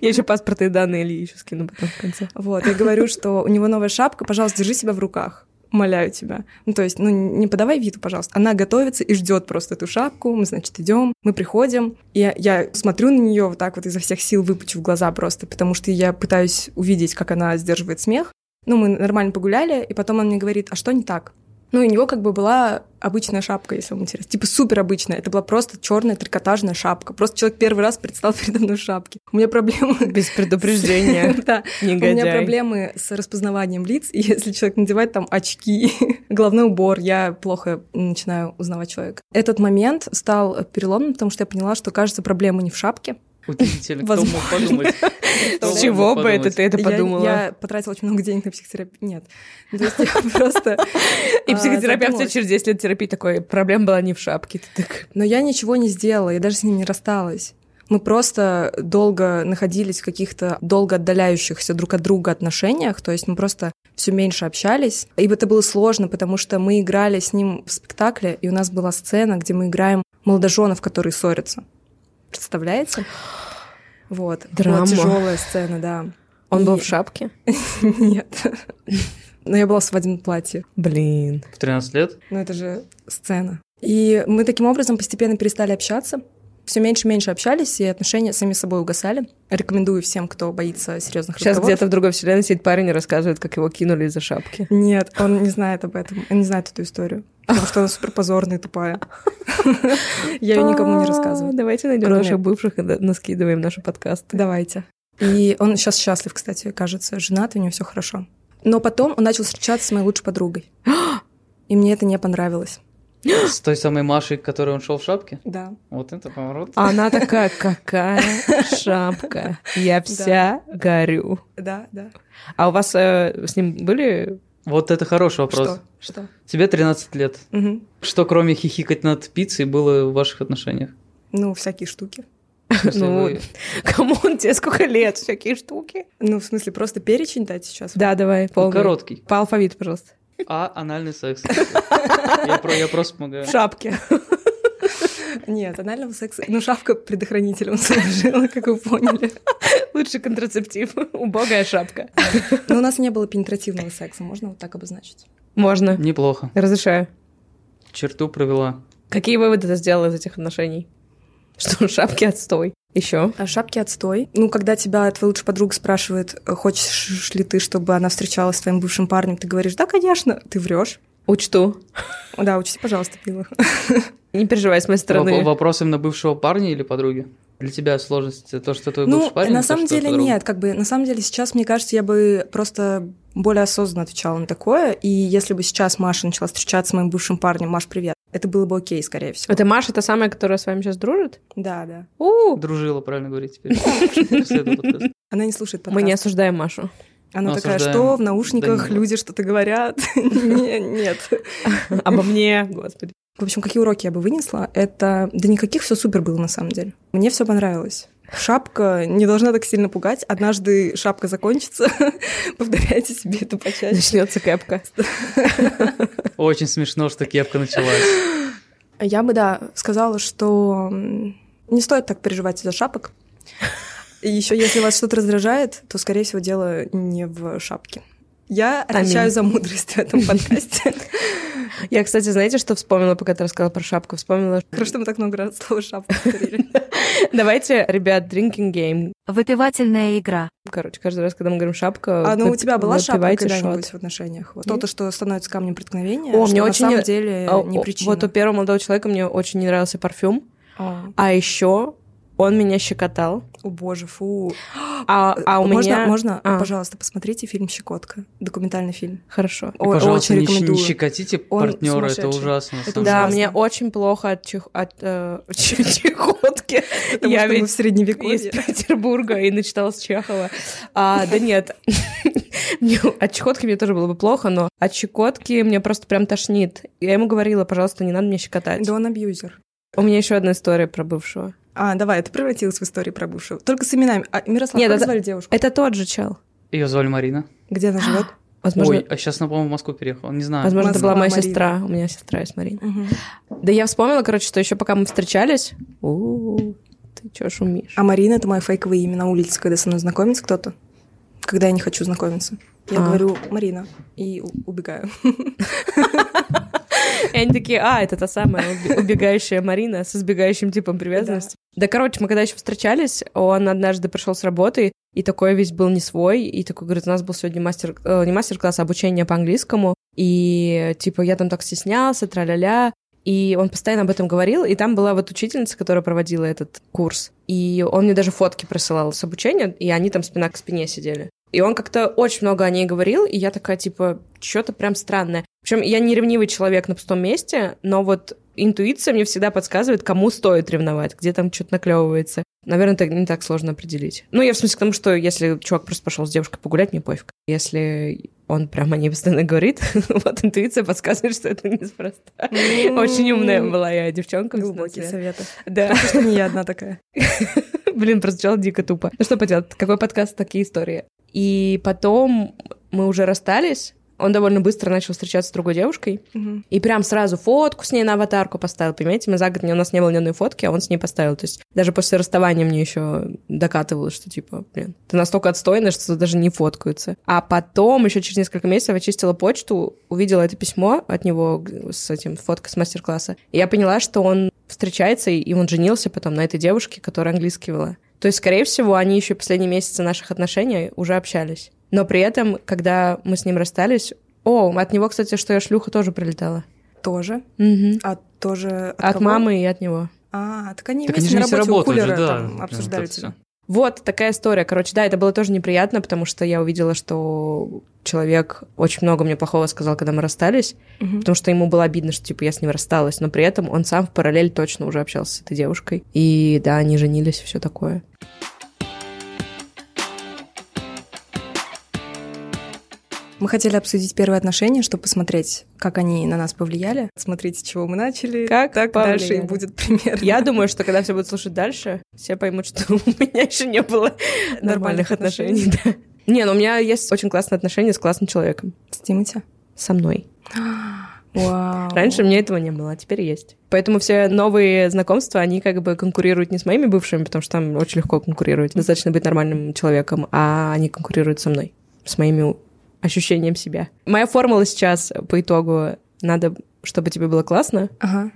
Я еще паспортные данные Ильи еще скину потом в конце. Вот, я говорю, что у него новая шапка, пожалуйста, держи себя в руках. Умоляю тебя. Ну, то есть, ну, не подавай виду, пожалуйста. Она готовится и ждет просто эту шапку. Мы, значит, идем, мы приходим. И я, я смотрю на нее вот так вот изо всех сил, выпучив глаза просто, потому что я пытаюсь увидеть, как она сдерживает смех. Ну, мы нормально погуляли, и потом он мне говорит, а что не так? Ну, у него как бы была обычная шапка, если вам интересно. Типа супер обычная. Это была просто черная трикотажная шапка. Просто человек первый раз предстал передо мной в шапке. У меня проблемы... Без предупреждения. Да. У меня проблемы с распознаванием лиц, и если человек надевает там очки, головной убор, я плохо начинаю узнавать человека. Этот момент стал переломным, потому что я поняла, что, кажется, проблема не в шапке. Удивительно, кто мог Возможно. подумать? С чего бы это ты это подумала? Я, потратила очень много денег на психотерапию. Нет. Ну, То есть я просто... И а, психотерапевт через 10 лет терапии такой, проблема была не в шапке. Но я ничего не сделала, я даже с ним не рассталась. Мы просто долго находились в каких-то долго отдаляющихся друг от друга отношениях, то есть мы просто все меньше общались. И это было сложно, потому что мы играли с ним в спектакле, и у нас была сцена, где мы играем молодоженов, которые ссорятся. Представляете? Вот. Драма. тяжелая сцена, да. Он И- был в шапке? Нет. Но я была в свадебном платье. Блин. В 13 лет? Ну, это же сцена. И мы таким образом постепенно перестали общаться. Все меньше и меньше общались, и отношения сами собой угасали. Рекомендую всем, кто боится серьезных Сейчас разговоров. где-то в другой вселенной сидит парень и рассказывает, как его кинули из-за шапки. Нет, он не знает об этом. Он не знает эту историю. Потому что она супер позорная и тупая. Я ее никому не рассказываю. А, Давайте найдем наших бывших и наскидываем наши подкасты. Давайте. И он сейчас счастлив, кстати, кажется, женат, у него все хорошо. Но потом он начал встречаться с моей лучшей подругой. И мне это не понравилось. С той самой Машей, к которой он шел в шапке? Да. Вот это поворот. А она такая, какая шапка. Я вся горю. Да, да. А у вас э, с ним были... Вот это хороший вопрос. Что? Что? Тебе 13 лет. Мгм. Что в хихикать над пиццей было в ваших отношениях? Ну, всякие штуки. Ну, вы- Кому он тебе сколько лет? Всякие штуки. Ну, в смысле, просто перечень дать сейчас? Да, давай, ну, полный. короткий. По алфавиту, пожалуйста. А анальный секс. Я про- я просто помогаю. В шапке. Нет, анального секса... Ну, шапка предохранителем служила, как вы поняли. Лучший контрацептив. Убогая шапка. Но у нас не было пенетративного секса, можно вот так обозначить. Можно. Неплохо. Разрешаю. Черту провела. Какие выводы ты сделала из этих отношений? Что шапки отстой. Еще. А шапки отстой. Ну, когда тебя твоя лучшая подруга спрашивает, хочешь ли ты, чтобы она встречалась с твоим бывшим парнем, ты говоришь, да, конечно, ты врешь. Учту. Да, учти, пожалуйста, пила. Не переживай с моей Воп- стороны. Вопрос именно бывшего парня или подруги? Для тебя сложность то, что твой Ну, бывший парень? на то, самом что деле нет, как бы, на самом деле сейчас, мне кажется, я бы просто более осознанно отвечала на такое, и если бы сейчас Маша начала встречаться с моим бывшим парнем, Маш, привет, это было бы окей, скорее всего. Это Маша, та самая, которая с вами сейчас дружит? Да, да. У, Дружила, правильно говорить теперь. Она не слушает подкаст. мы не осуждаем Машу. Она Мы такая, осуждаем что в наушниках Данила. люди что-то говорят? Не- Нет. Обо мне, господи. В общем, какие уроки я бы вынесла? Это... Да никаких все супер было на самом деле. Мне все понравилось. Шапка не должна так сильно пугать. Однажды шапка закончится. Повторяйте себе это почаще. Начнется кэпка. Очень смешно, что кепка началась. Я бы, да, сказала, что не стоит так переживать из-за шапок. И еще, если вас что-то раздражает, то, скорее всего, дело не в шапке. Я отвечаю за мудрость в этом подкасте. Я, кстати, знаете, что вспомнила, пока ты рассказала про шапку? Вспомнила... Хорошо, что мы так много раз слово шапка повторили. Давайте, ребят, drinking game. Выпивательная игра. Короче, каждый раз, когда мы говорим шапка, А ну у тебя была шапка выпивайте когда-нибудь в отношениях? Вот то, что становится камнем преткновения, О, мне на очень самом не- деле А, не причина. Вот у первого молодого человека мне очень не нравился парфюм, А, а еще он меня щекотал. О боже, фу. А, а у можно, меня... можно, А. пожалуйста, посмотрите фильм «Щекотка», документальный фильм. Хорошо. И, О- пожалуйста, очень не щ- не рекомендую. щекотите партнера, это ужасно. Это самом Да, ужасно. мне очень плохо от, чих- от э, чехотки. Потому Я что мы ведь в из Средневековье. Петербурга и начиталась Чехова. А, да нет, от чехотки мне тоже было бы плохо, но от щекотки мне просто прям тошнит. Я ему говорила, пожалуйста, не надо мне щекотать. Да он абьюзер. У меня еще одна история про бывшего. А, давай, это превратилось в историю про бывшего. Только с именами. А, Мирослав, Нет, как это- звали девушку? Это тот же чел. Ее звали Марина. Где она живет? Возможно, Ой, а сейчас она, по-моему, в Москву переехала. Не знаю. возможно это была Москва, моя Марина. сестра. У меня сестра есть Марина. Да я вспомнила, короче, что еще пока мы встречались... У-у-у, Ты чё шумишь? А Марина — это мое фейковое имя на улице, когда со мной знакомится кто-то. Когда я не хочу знакомиться. Я А. говорю «Марина» и убегаю. И они такие, а, это та самая убегающая Марина с избегающим типом привязанности. Да, короче, мы когда еще встречались, он однажды пришел с работы, и такой весь был не свой, и такой, говорит, у нас был сегодня мастер, э, не мастер-класс, а обучение по английскому, и, типа, я там так стеснялся, тра-ля-ля, и он постоянно об этом говорил, и там была вот учительница, которая проводила этот курс, и он мне даже фотки присылал с обучения, и они там спина к спине сидели. И он как-то очень много о ней говорил, и я такая, типа, что-то прям странное. Причем я не ревнивый человек на пустом месте, но вот интуиция мне всегда подсказывает, кому стоит ревновать, где там что-то наклевывается. Наверное, это не так сложно определить. Ну, я в смысле к тому, что если чувак просто пошел с девушкой погулять, мне пофиг. Если он прямо о ней постоянно говорит, вот интуиция подсказывает, что это неспроста. Очень умная была я девчонка. в 17 Глубокие советы. Да. Что не я одна такая. Блин, прозвучало дико тупо. Ну что поделать, какой подкаст, такие истории. И потом мы уже расстались, он довольно быстро начал встречаться с другой девушкой, Мгм. и прям сразу фотку с ней на аватарку поставил, понимаете? Мы за год, не- у нас не было ни одной фотки, а он с ней поставил. То есть даже после расставания мне еще докатывалось, что типа, блин, ты настолько отстойная, что даже не фоткаются. А потом, еще через несколько месяцев, очистила почту, увидела это письмо от него с этим фоткой с мастер-класса, и я поняла, что он встречается, и он женился потом на этой девушке, которая английский вела. То есть, скорее всего, они еще последние месяцы наших отношений уже общались. Но при этом, когда мы с ним расстались... О, от него, кстати, что я шлюха тоже прилетала. Тоже? Угу. А тоже от, От кого? мамы и от него. А, так они Так вместе они же на работе у же, кулера да. там обсуждали тебя. всё. Вот такая история. Короче, да, это было тоже неприятно, потому что я увидела, что человек очень много мне плохого сказал, когда мы расстались, Мгм. потому что ему было обидно, что типа я с ним рассталась, но при этом он сам в параллель точно уже общался с этой девушкой. И да, они женились, все такое. Мы хотели обсудить первые отношения, чтобы посмотреть, как они на нас повлияли. Смотрите, с чего мы начали. Как так дальше и повлияли. будет примерно. Я думаю, что когда все будут слушать дальше, все поймут, что у меня еще не было нормальных отношений. Не, ну у меня есть очень классные отношения с классным человеком. С Тимати? Со мной. Вау. Раньше мне этого не было, а теперь есть. Поэтому все новые знакомства, они как бы конкурируют не с моими бывшими, потому что там очень легко конкурировать. Достаточно быть нормальным человеком, а они конкурируют со мной, с моими ощущением себя. Моя формула сейчас по итогу надо, чтобы тебе было классно, Ага.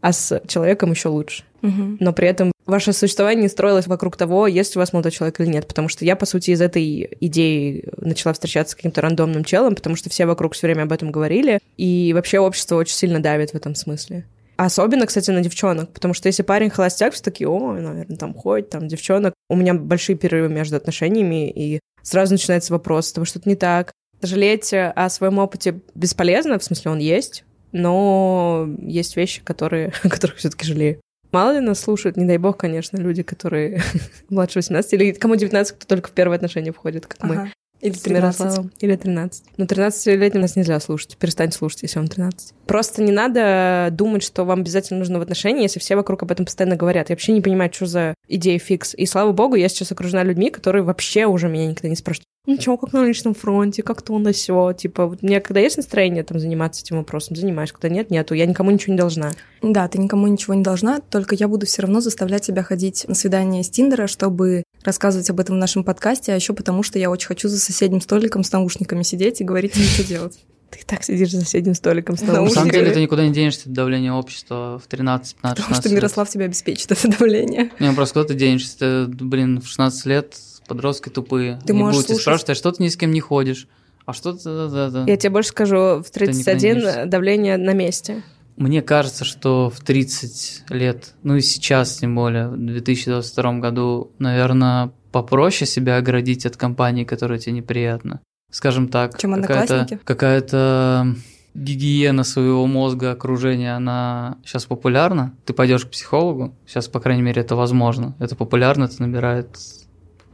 а с человеком еще лучше. Мгм. Но при этом ваше существование не строилось вокруг того, есть у вас молодой человек или нет. Потому что я, по сути, из этой идеи начала встречаться с каким-то рандомным челом, потому что все вокруг все время об этом говорили. И вообще общество очень сильно давит в этом смысле. Особенно, кстати, на девчонок, потому что если парень холостяк, все такие, о, наверное, там ходит, там девчонок. У меня большие перерывы между отношениями, и сразу начинается вопрос, того что-то не так. Жалеть о своем опыте бесполезно, в смысле он есть, но есть вещи, которые, о которых все-таки жалею. Мало ли нас слушают, не дай бог, конечно, люди, которые младше 18, или кому 19, кто только в первые отношения входит, как мы. Ага. Или С 13. Мирославом. Или 13. Ну, 13-летним нас нельзя слушать. Перестань слушать, если вам 13. Просто не надо думать, что вам обязательно нужно в отношении, если все вокруг об этом постоянно говорят. Я вообще не понимаю, что за идея фикс. И слава богу, я сейчас окружена людьми, которые вообще уже меня никогда не спрашивают. Ну чё, как на личном фронте, как то на сё. Типа, вот у меня когда есть настроение там заниматься этим вопросом, занимаюсь. Когда нет, нету. Я никому ничего не должна. Да, ты никому ничего не должна, только я буду все равно заставлять тебя ходить на свидание с Тиндера, чтобы рассказывать об этом в нашем подкасте, а еще потому, что я очень хочу за соседним столиком с наушниками сидеть и говорить тебе, что делать. Ты и так сидишь за соседним столиком с На На самом наушниками. деле ты никуда не денешься от давления общества в 13, 15, 16 Потому что лет. Мирослав тебя обеспечит это давление. Не, ну просто куда ты денешься? Ты, блин, в 16 лет подростки тупые. Ты не можешь будут тебя слушать- спрашивать, а что ты ни с кем не ходишь? А что ты... Да, да, да. Я тебе больше скажу, в никуда не 31 денешься. давление на месте. Мне кажется, что в 30 лет, ну и сейчас тем более, в 2022 году, наверное, попроще себя оградить от компаний, которые тебе неприятны. Скажем так, Чем какая-то, какая-то гигиена своего мозга, окружения, она сейчас популярна. Ты пойдешь к психологу, сейчас, по крайней мере, это возможно. Это популярно, это набирает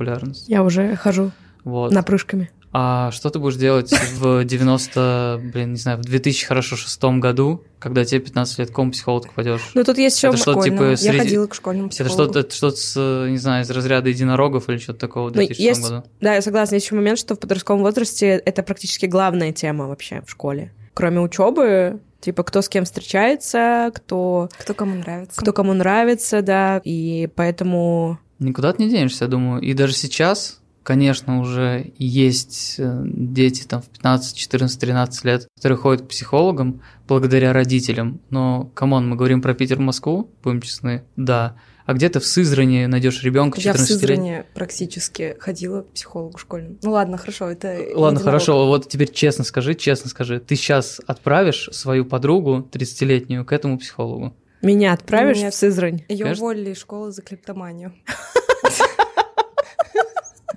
популярность. Я уже хожу Вот. напрыжками. А что ты будешь делать в 90, блин, не знаю, в 2000, хорошо, шестом году, когда тебе 15 лет, к какому психологу ты пойдешь? Ну тут есть еще Это что, типа, Я среди- ходила к школьному Это психологу. что-то, это что-то с, не знаю, из разряда единорогов или что-то такого в Ну, 2006 есть- году? Да, я согласна. Есть еще момент, что в подростковом возрасте это практически главная тема вообще в школе. Кроме учебы, типа кто с кем встречается, кто, Кто кому нравится. кто кому нравится, да. И поэтому Никуда ты не денешься, я думаю. И даже сейчас, конечно, уже есть э, дети там в 15, 14, 13 лет, которые ходят к психологам благодаря родителям. Но, come on, мы говорим про Питер, Москву, будем честны, да. А где ты в Сызрани найдешь ребенка Я в 14 лет? Сызрани практически ходила к психологу школьному. Ну ладно, хорошо, это... Ладно, единорог. хорошо, вот теперь честно скажи, честно скажи, ты сейчас отправишь свою подругу 30-летнюю к этому психологу? меня отправишь Нет. в Сызрань. Ее уволили из школы за клептоманию.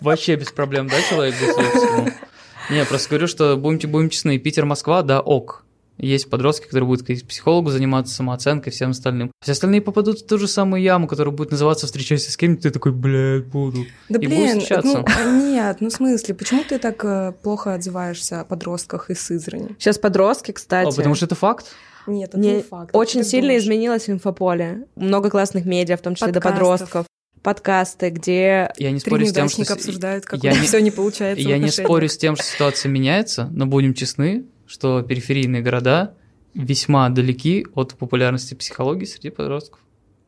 Вообще без проблем, да, человек без своего психолога? Не, просто говорю, что будем, будем честны, Питер, Москва, да, ок. Есть подростки, которые будут к психологу, заниматься самооценкой и всем остальным. Все остальные попадут в ту же самую яму, которая будет называться «Встречайся с кем-нибудь», ты такой, блядь, буду. Да И блин, будешь встречаться. ну а, нет, ну в смысле, почему ты так э, плохо отзываешься о подростках из Сызрани? Сейчас подростки, кстати. А, потому что это факт. Нет, это Не- не факт. Очень сильно думаешь. изменилось инфополе. Много классных медиа, в том числе до Подкастов. подростков. Подкасты, где Я не спорю с тем, что... обсуждают, как я у них не- все не получается Я не спорю с тем, что ситуация меняется, но будем честны, что периферийные города весьма далеки от популярности психологии среди подростков.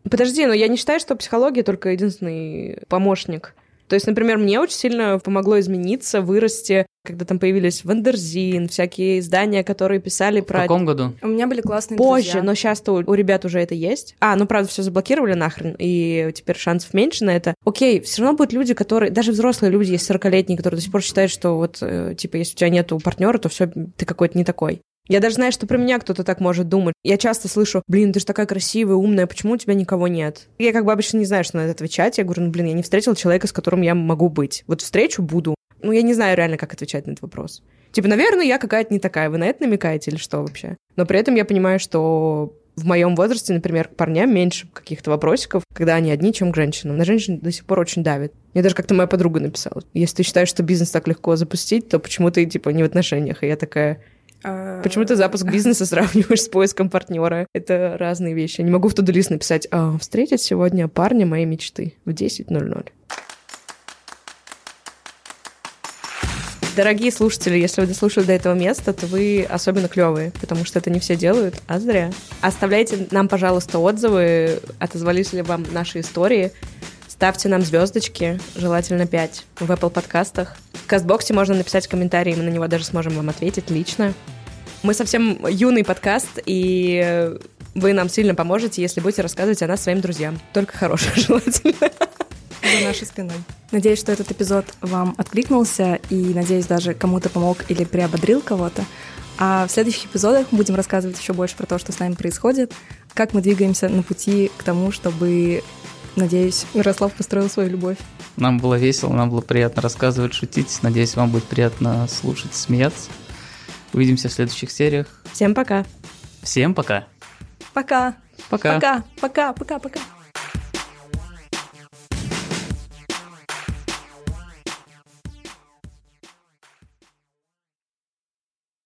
Подожди, но я не считаю, что психология только единственный помощник. То есть, например, мне очень сильно помогло измениться, вырасти, когда там появились Wonderzine, всякие издания, которые писали В про... каком году? У меня были классные Позже, друзья. но сейчас-то у, у ребят уже это есть. А, ну правда, все заблокировали нахрен, и теперь шансов меньше на это. Окей, все равно будут люди, которые, даже взрослые люди, есть 40-летние, которые до сих пор считают, что вот, э, типа, если у тебя нету партнера, то все, ты какой-то не такой. Я даже знаю, что про меня кто-то так может думать. Я часто слышу, блин, ты же такая красивая, умная, почему у тебя никого нет? Я как бы обычно не знаю, что на это отвечать. Я говорю, ну, блин, я не встретила человека, с которым я могу быть. Вот встречу буду. Ну, я не знаю реально, как отвечать на этот вопрос. Типа, наверное, я какая-то не такая. Вы на это намекаете или что вообще? Но при этом я понимаю, что в моем возрасте, например, к парням меньше каких-то вопросиков, когда они одни, чем к женщинам. На женщин до сих пор очень давит. Мне даже как-то моя подруга написала. Если ты считаешь, что бизнес так легко запустить, то почему ты, типа, не в отношениях? И я такая, Почему ты запуск бизнеса сравниваешь с поиском партнера? Это разные вещи. Я не могу в туду лист написать, а, встретить сегодня парня моей мечты в 10.00. Дорогие слушатели, если вы дослушали до этого места, то вы особенно клевые, потому что это не все делают, а зря. Оставляйте нам, пожалуйста, отзывы, отозвались ли вам наши истории. Ставьте нам звездочки, желательно 5, в Apple подкастах. В Кастбоксе можно написать комментарий, мы на него даже сможем вам ответить лично. Мы совсем юный подкаст, и вы нам сильно поможете, если будете рассказывать о нас своим друзьям. Только хорошее желательно. за нашей спиной. Надеюсь, что этот эпизод вам откликнулся, и надеюсь, даже кому-то помог или приободрил кого-то. А в следующих эпизодах будем рассказывать еще больше про то, что с нами происходит, как мы двигаемся на пути к тому, чтобы, надеюсь, Мирослав построил свою любовь. Нам было весело, нам было приятно рассказывать, шутить. Надеюсь, вам будет приятно слушать, смеяться. Увидимся в следующих сериях. Всем пока. Всем пока. Пока! Пока. Пока! Пока! Пока! Пока!